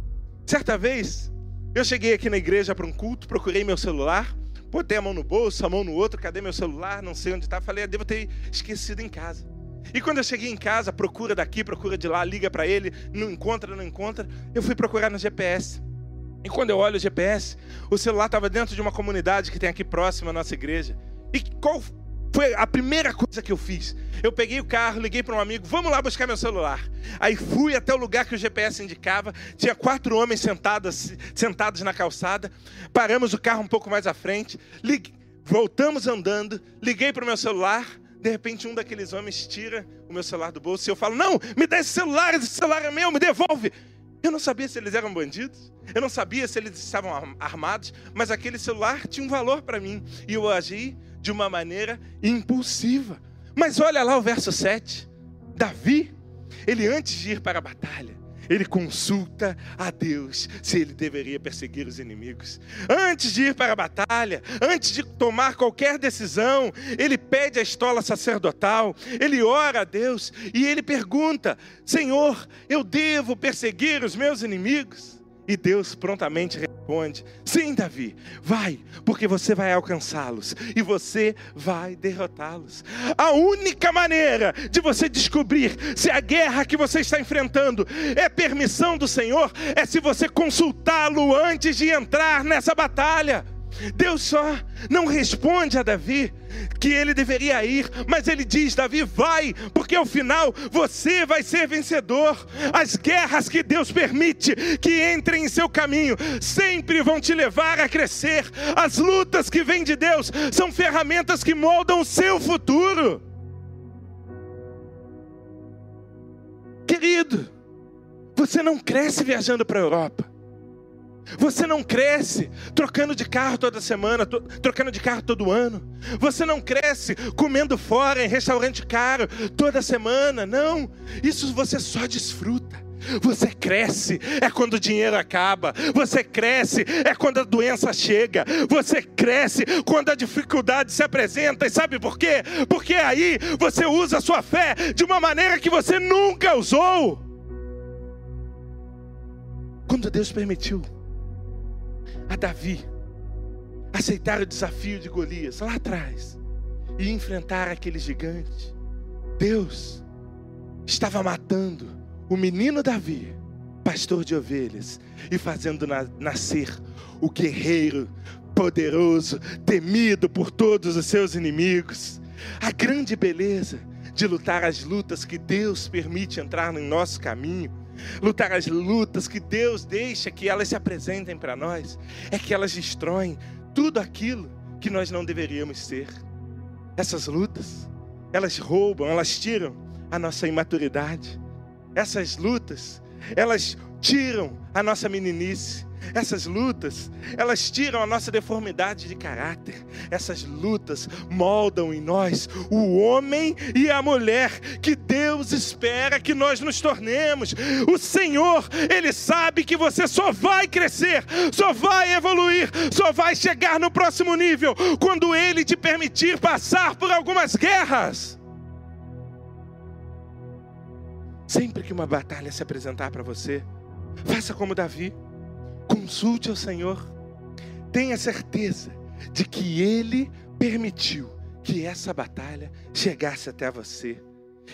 Certa vez, eu cheguei aqui na igreja para um culto, procurei meu celular, botei a mão no bolso, a mão no outro, cadê meu celular? Não sei onde está. Falei, ah, devo ter esquecido em casa. E quando eu cheguei em casa, procura daqui, procura de lá, liga para ele, não encontra, não encontra. Eu fui procurar no GPS. E quando eu olho o GPS, o celular estava dentro de uma comunidade que tem aqui próxima à nossa igreja. E qual foi a primeira coisa que eu fiz? Eu peguei o carro, liguei para um amigo, vamos lá buscar meu celular. Aí fui até o lugar que o GPS indicava, tinha quatro homens sentados, sentados na calçada. Paramos o carro um pouco mais à frente, voltamos andando, liguei para o meu celular. De repente, um daqueles homens tira o meu celular do bolso e eu falo: Não, me dá esse celular, esse celular é meu, me devolve. Eu não sabia se eles eram bandidos, eu não sabia se eles estavam armados, mas aquele celular tinha um valor para mim e eu agi de uma maneira impulsiva. Mas olha lá o verso 7. Davi, ele antes de ir para a batalha, ele consulta a Deus se ele deveria perseguir os inimigos. Antes de ir para a batalha, antes de tomar qualquer decisão, ele pede a estola sacerdotal, ele ora a Deus e ele pergunta: Senhor, eu devo perseguir os meus inimigos? E Deus prontamente Sim, Davi, vai, porque você vai alcançá-los e você vai derrotá-los. A única maneira de você descobrir se a guerra que você está enfrentando é permissão do Senhor é se você consultá-lo antes de entrar nessa batalha. Deus só não responde a Davi que ele deveria ir, mas ele diz: Davi, vai, porque ao final você vai ser vencedor. As guerras que Deus permite que entrem em seu caminho sempre vão te levar a crescer. As lutas que vêm de Deus são ferramentas que moldam o seu futuro. Querido, você não cresce viajando para a Europa. Você não cresce trocando de carro toda semana, trocando de carro todo ano. Você não cresce comendo fora em restaurante caro toda semana. Não, isso você só desfruta. Você cresce é quando o dinheiro acaba. Você cresce é quando a doença chega. Você cresce quando a dificuldade se apresenta. E sabe por quê? Porque aí você usa a sua fé de uma maneira que você nunca usou. Quando Deus permitiu a Davi aceitar o desafio de Golias lá atrás e enfrentar aquele gigante. Deus estava matando o menino Davi, pastor de ovelhas, e fazendo nascer o guerreiro poderoso, temido por todos os seus inimigos. A grande beleza de lutar as lutas que Deus permite entrar no nosso caminho lutar as lutas que Deus deixa que elas se apresentem para nós, é que elas destroem tudo aquilo que nós não deveríamos ser. Essas lutas, elas roubam, elas tiram a nossa imaturidade. Essas lutas, elas tiram a nossa meninice. Essas lutas, elas tiram a nossa deformidade de caráter. Essas lutas moldam em nós o homem e a mulher que Deus espera que nós nos tornemos. O Senhor, Ele sabe que você só vai crescer, só vai evoluir, só vai chegar no próximo nível quando Ele te permitir passar por algumas guerras. Sempre que uma batalha se apresentar para você, faça como Davi. Consulte ao Senhor. Tenha certeza de que Ele permitiu que essa batalha chegasse até você.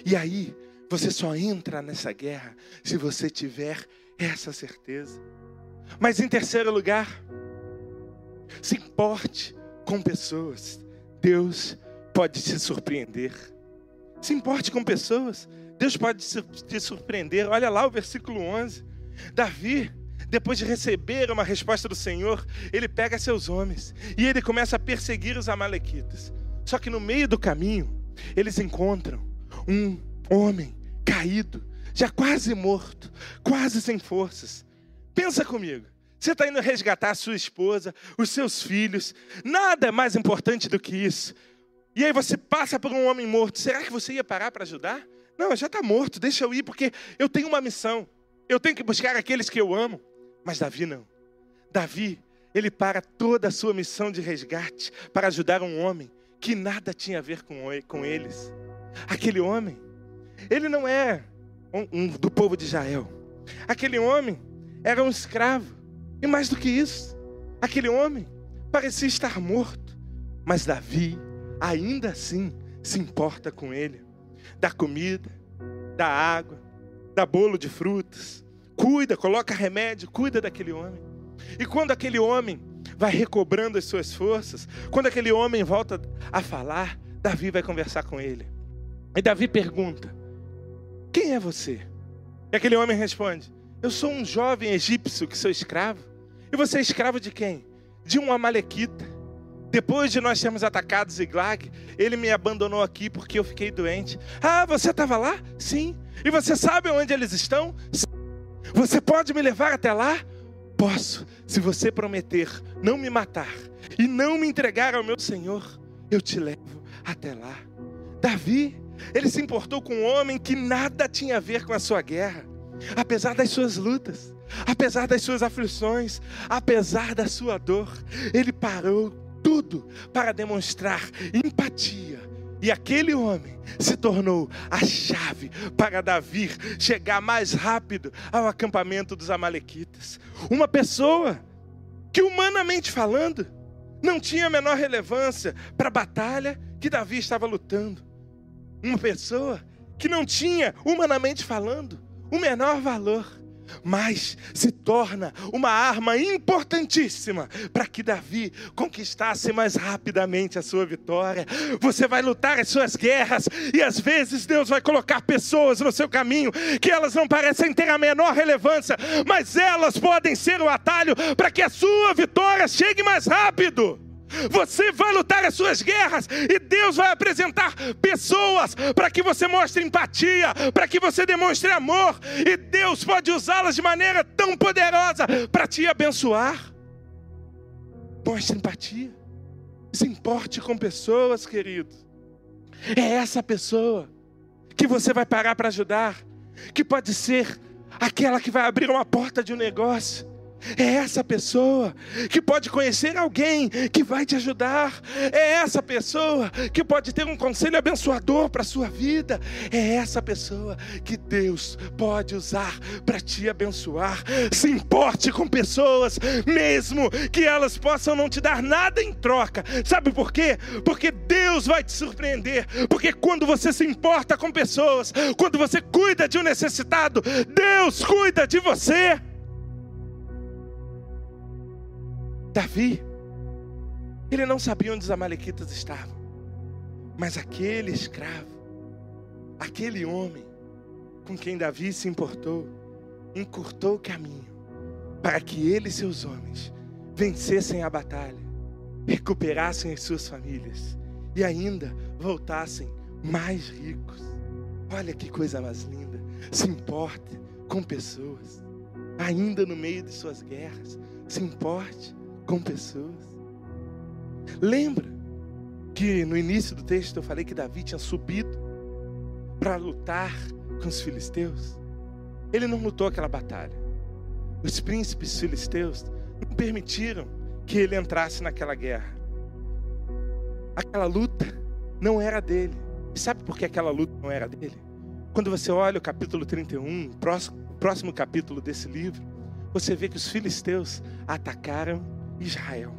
E aí, você só entra nessa guerra se você tiver essa certeza. Mas em terceiro lugar, se importe com pessoas. Deus pode te surpreender. Se importe com pessoas. Deus pode te surpreender. Olha lá o versículo 11. Davi depois de receber uma resposta do Senhor, ele pega seus homens e ele começa a perseguir os amalequitas. Só que no meio do caminho, eles encontram um homem caído, já quase morto, quase sem forças. Pensa comigo. Você está indo resgatar a sua esposa, os seus filhos, nada é mais importante do que isso. E aí você passa por um homem morto. Será que você ia parar para ajudar? Não, já está morto, deixa eu ir, porque eu tenho uma missão. Eu tenho que buscar aqueles que eu amo. Mas Davi não. Davi, ele para toda a sua missão de resgate para ajudar um homem que nada tinha a ver com, eles. Aquele homem, ele não é um, um do povo de Israel. Aquele homem era um escravo. E mais do que isso, aquele homem parecia estar morto. Mas Davi, ainda assim, se importa com ele. Dá comida, dá água, dá bolo de frutas, cuida, coloca remédio, cuida daquele homem. E quando aquele homem vai recobrando as suas forças, quando aquele homem volta a falar, Davi vai conversar com ele. E Davi pergunta: Quem é você? E aquele homem responde: Eu sou um jovem egípcio que sou escravo. E você é escravo de quem? De um amalequita. Depois de nós termos atacado Ziglag, ele me abandonou aqui porque eu fiquei doente. Ah, você estava lá? Sim. E você sabe onde eles estão? Sim. Você pode me levar até lá? Posso, se você prometer não me matar e não me entregar ao meu Senhor, eu te levo até lá. Davi, ele se importou com um homem que nada tinha a ver com a sua guerra, apesar das suas lutas, apesar das suas aflições, apesar da sua dor, ele parou tudo para demonstrar empatia. E aquele homem se tornou a chave para Davi chegar mais rápido ao acampamento dos Amalequitas. Uma pessoa que, humanamente falando, não tinha a menor relevância para a batalha que Davi estava lutando. Uma pessoa que não tinha, humanamente falando, o menor valor mas se torna uma arma importantíssima para que Davi conquistasse mais rapidamente a sua vitória. Você vai lutar as suas guerras e às vezes Deus vai colocar pessoas no seu caminho que elas não parecem ter a menor relevância, mas elas podem ser o atalho para que a sua vitória chegue mais rápido. Você vai lutar as suas guerras e Deus vai apresentar pessoas para que você mostre empatia, para que você demonstre amor, e Deus pode usá-las de maneira tão poderosa para te abençoar. Mostre empatia. Se importe com pessoas, querido. É essa pessoa que você vai parar para ajudar, que pode ser aquela que vai abrir uma porta de um negócio é essa pessoa que pode conhecer alguém que vai te ajudar. É essa pessoa que pode ter um conselho abençoador para a sua vida. É essa pessoa que Deus pode usar para te abençoar. Se importe com pessoas, mesmo que elas possam não te dar nada em troca. Sabe por quê? Porque Deus vai te surpreender. Porque quando você se importa com pessoas, quando você cuida de um necessitado, Deus cuida de você. Davi, ele não sabia onde os amalequitas estavam, mas aquele escravo, aquele homem com quem Davi se importou, encurtou o caminho para que ele e seus homens vencessem a batalha, recuperassem as suas famílias e ainda voltassem mais ricos. Olha que coisa mais linda. Se importe com pessoas, ainda no meio de suas guerras. Se importe com pessoas. Lembra que no início do texto eu falei que Davi tinha subido para lutar com os filisteus? Ele não lutou aquela batalha. Os príncipes filisteus não permitiram que ele entrasse naquela guerra. Aquela luta não era dele. E sabe por que aquela luta não era dele? Quando você olha o capítulo 31, próximo, próximo capítulo desse livro, você vê que os filisteus atacaram Israel.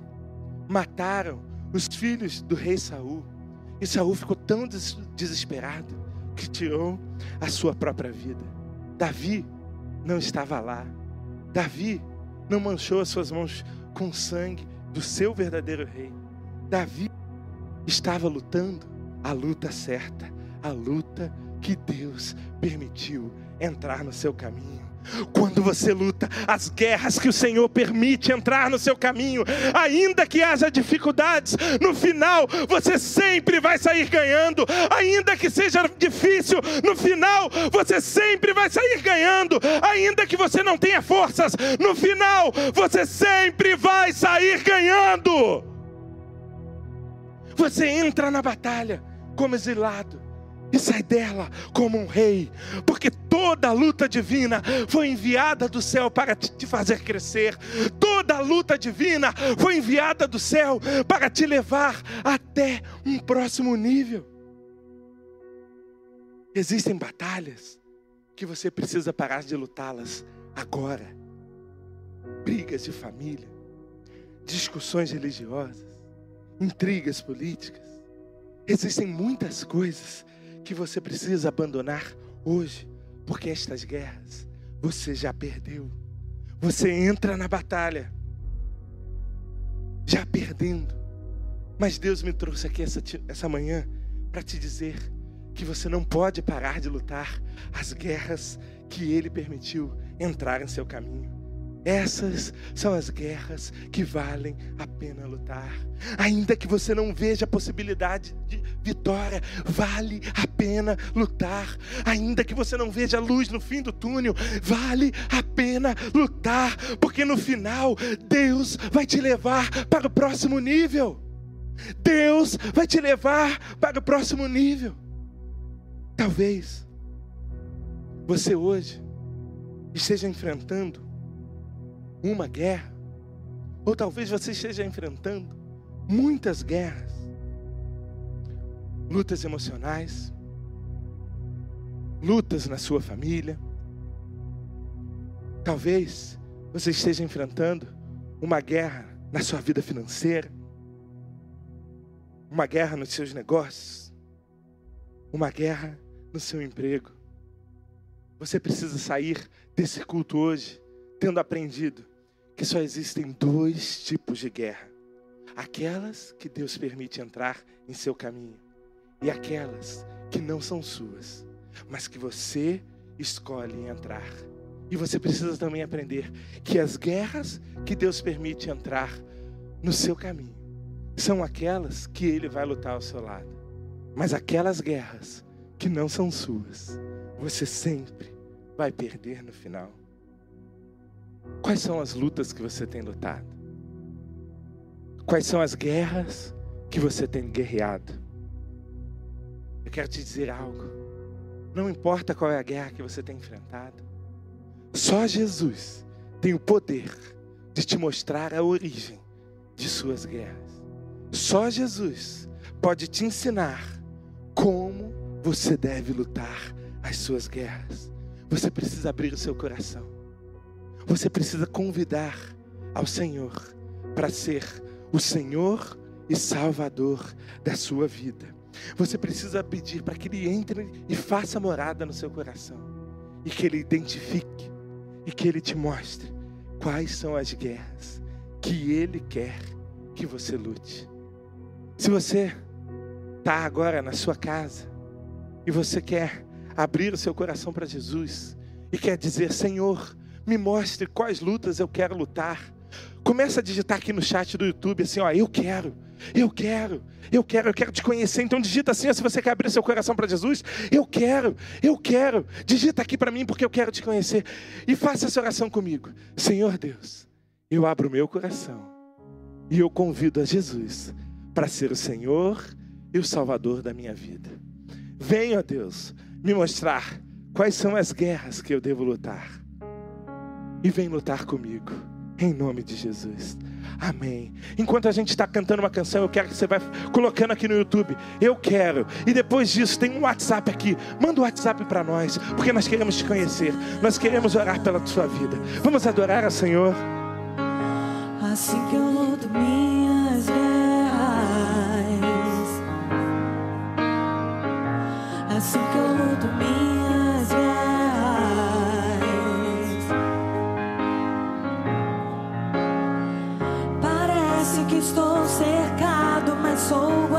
Mataram os filhos do rei Saul. E Saul ficou tão desesperado que tirou a sua própria vida. Davi não estava lá. Davi não manchou as suas mãos com sangue do seu verdadeiro rei. Davi estava lutando a luta certa, a luta que Deus permitiu entrar no seu caminho. Quando você luta as guerras que o Senhor permite entrar no seu caminho, ainda que haja dificuldades, no final você sempre vai sair ganhando, ainda que seja difícil, no final você sempre vai sair ganhando, ainda que você não tenha forças, no final você sempre vai sair ganhando. Você entra na batalha como exilado e sai dela como um rei, porque toda a luta divina foi enviada do céu para te fazer crescer, toda a luta divina foi enviada do céu para te levar até um próximo nível. Existem batalhas que você precisa parar de lutá-las agora. Brigas de família, discussões religiosas, intrigas políticas. Existem muitas coisas que você precisa abandonar hoje, porque estas guerras você já perdeu. Você entra na batalha já perdendo. Mas Deus me trouxe aqui essa, essa manhã para te dizer que você não pode parar de lutar as guerras que Ele permitiu entrar em seu caminho. Essas são as guerras que valem a pena lutar. Ainda que você não veja a possibilidade de vitória, vale a pena lutar. Ainda que você não veja a luz no fim do túnel, vale a pena lutar, porque no final Deus vai te levar para o próximo nível. Deus vai te levar para o próximo nível. Talvez você hoje esteja enfrentando uma guerra, ou talvez você esteja enfrentando muitas guerras, lutas emocionais, lutas na sua família. Talvez você esteja enfrentando uma guerra na sua vida financeira, uma guerra nos seus negócios, uma guerra no seu emprego. Você precisa sair desse culto hoje tendo aprendido que só existem dois tipos de guerra: aquelas que Deus permite entrar em seu caminho e aquelas que não são suas, mas que você escolhe entrar. E você precisa também aprender que as guerras que Deus permite entrar no seu caminho são aquelas que Ele vai lutar ao seu lado. Mas aquelas guerras que não são suas, você sempre vai perder no final. Quais são as lutas que você tem lutado? Quais são as guerras que você tem guerreado? Eu quero te dizer algo. Não importa qual é a guerra que você tem enfrentado, só Jesus tem o poder de te mostrar a origem de suas guerras. Só Jesus pode te ensinar como você deve lutar as suas guerras. Você precisa abrir o seu coração. Você precisa convidar ao Senhor para ser o Senhor e Salvador da sua vida. Você precisa pedir para que Ele entre e faça morada no seu coração. E que Ele identifique e que Ele te mostre quais são as guerras que Ele quer que você lute. Se você está agora na sua casa e você quer abrir o seu coração para Jesus e quer dizer: Senhor, me mostre quais lutas eu quero lutar. Começa a digitar aqui no chat do YouTube assim, ó, eu quero, eu quero, eu quero, eu quero te conhecer. Então digita assim, ó, se você quer abrir seu coração para Jesus, eu quero, eu quero. Digita aqui para mim porque eu quero te conhecer. E faça essa oração comigo. Senhor Deus, eu abro meu coração e eu convido a Jesus para ser o Senhor e o Salvador da minha vida. Venha, Deus, me mostrar quais são as guerras que eu devo lutar. E vem lutar comigo, em nome de Jesus. Amém. Enquanto a gente está cantando uma canção, eu quero que você vá colocando aqui no YouTube. Eu quero. E depois disso, tem um WhatsApp aqui. Manda o WhatsApp para nós, porque nós queremos te conhecer. Nós queremos orar pela sua vida. Vamos adorar ao Senhor. Assim que eu luto minhas guerras, estou cercado, mas sou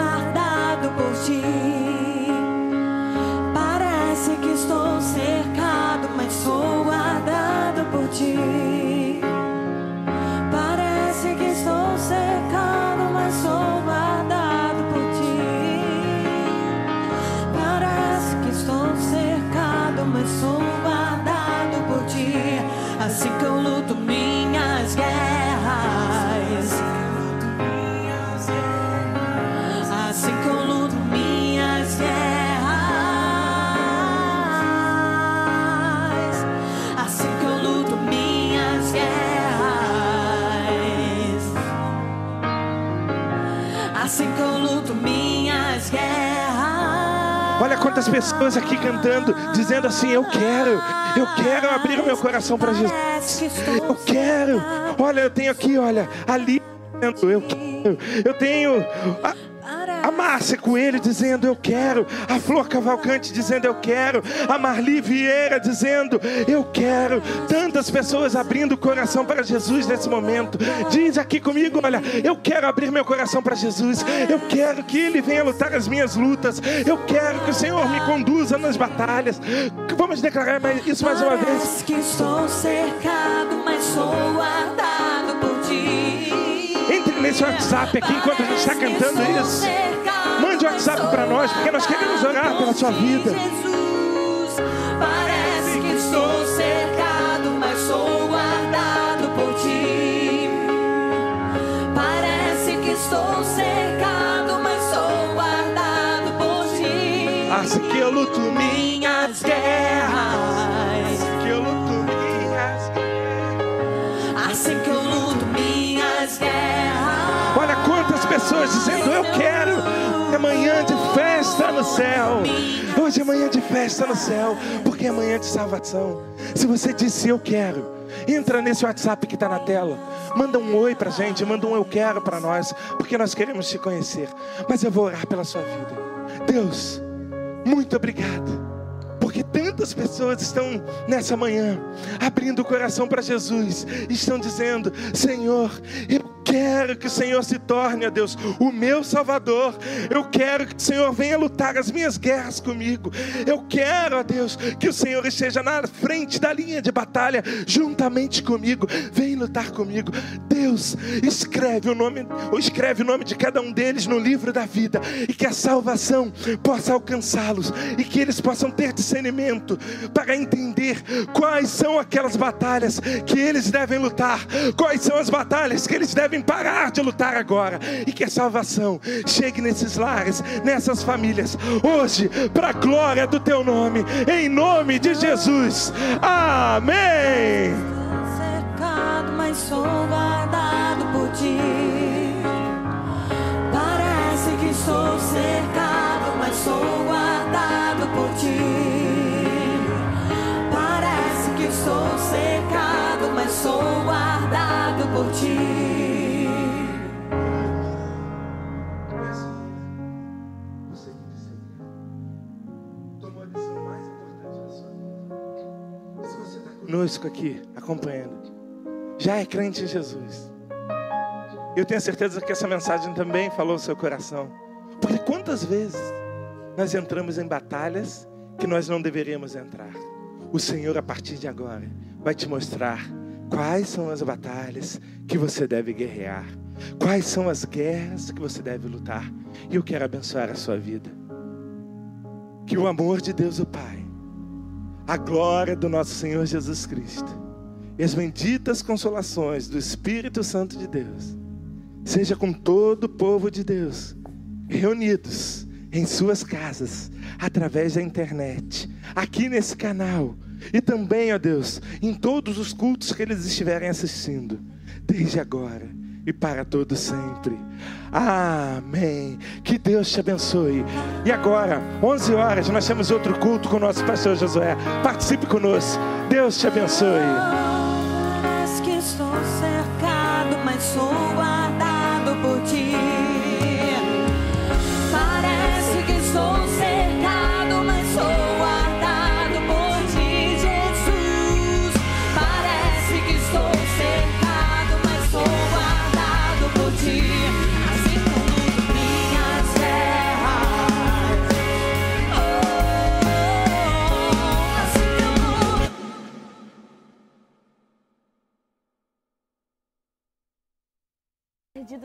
Assim com luto minhas guerras. Olha quantas pessoas aqui cantando, dizendo assim: Eu quero, eu quero abrir o meu coração para Jesus. Eu quero. Olha, eu tenho aqui, olha, ali eu quero. Eu tenho a- Márcia Coelho dizendo eu quero, a Flor Cavalcante dizendo eu quero, a Marli Vieira dizendo eu quero, tantas pessoas abrindo o coração para Jesus nesse momento. Diz aqui comigo, olha, eu quero abrir meu coração para Jesus, eu quero que Ele venha lutar as minhas lutas, eu quero que o Senhor me conduza nas batalhas. Vamos declarar isso mais uma vez. Parece que estou cercado, mas sou guardado por nesse WhatsApp aqui enquanto a gente está cantando isso. Mande o WhatsApp para nós, porque nós queremos orar pela sua vida. Dizendo eu quero. É manhã de festa no céu. Hoje é manhã de festa no céu, porque é manhã de salvação. Se você disse eu quero, entra nesse WhatsApp que está na tela. Manda um oi pra gente, manda um eu quero para nós, porque nós queremos te conhecer. Mas eu vou orar pela sua vida. Deus, muito obrigado. Porque tantas pessoas estão nessa manhã abrindo o coração para Jesus, estão dizendo: Senhor, eu quero que o Senhor se torne, ó Deus, o meu Salvador. Eu quero que o Senhor venha lutar as minhas guerras comigo. Eu quero, ó Deus, que o Senhor esteja na frente da linha de batalha juntamente comigo. Vem lutar comigo. Deus, escreve o nome, ou escreve o nome de cada um deles no livro da vida e que a salvação possa alcançá-los e que eles possam ter discernimento para entender quais são aquelas batalhas que eles devem lutar, quais são as batalhas que eles devem parar de lutar agora e que a salvação chegue nesses lares, nessas famílias, hoje, para a glória do teu nome, em nome de Jesus. Amém. cercado, mas sou guardado por ti. Parece que sou cercado, mas sou guardado por ti. Parece que sou cercado, mas sou guardado por ti. Você tomou a mais importante sua vida. Se você está conosco aqui, acompanhando, já é crente em Jesus. Eu tenho certeza que essa mensagem também falou no seu coração. Porque quantas vezes nós entramos em batalhas que nós não deveríamos entrar? O Senhor, a partir de agora, vai te mostrar quais são as batalhas que você deve guerrear, quais são as guerras que você deve lutar. E eu quero abençoar a sua vida. Que o amor de Deus, o Pai, a glória do nosso Senhor Jesus Cristo e as benditas consolações do Espírito Santo de Deus seja com todo o povo de Deus reunidos em suas casas através da internet, aqui nesse canal e também, ó Deus, em todos os cultos que eles estiverem assistindo, desde agora e para todo sempre. Amém. Que Deus te abençoe. E agora, 11 horas, nós temos outro culto com o nosso pastor Josué. Participe conosco. Deus te abençoe. Que estou cercado, mas sou guardado por ti.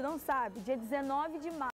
Não sabe, dia 19 de março.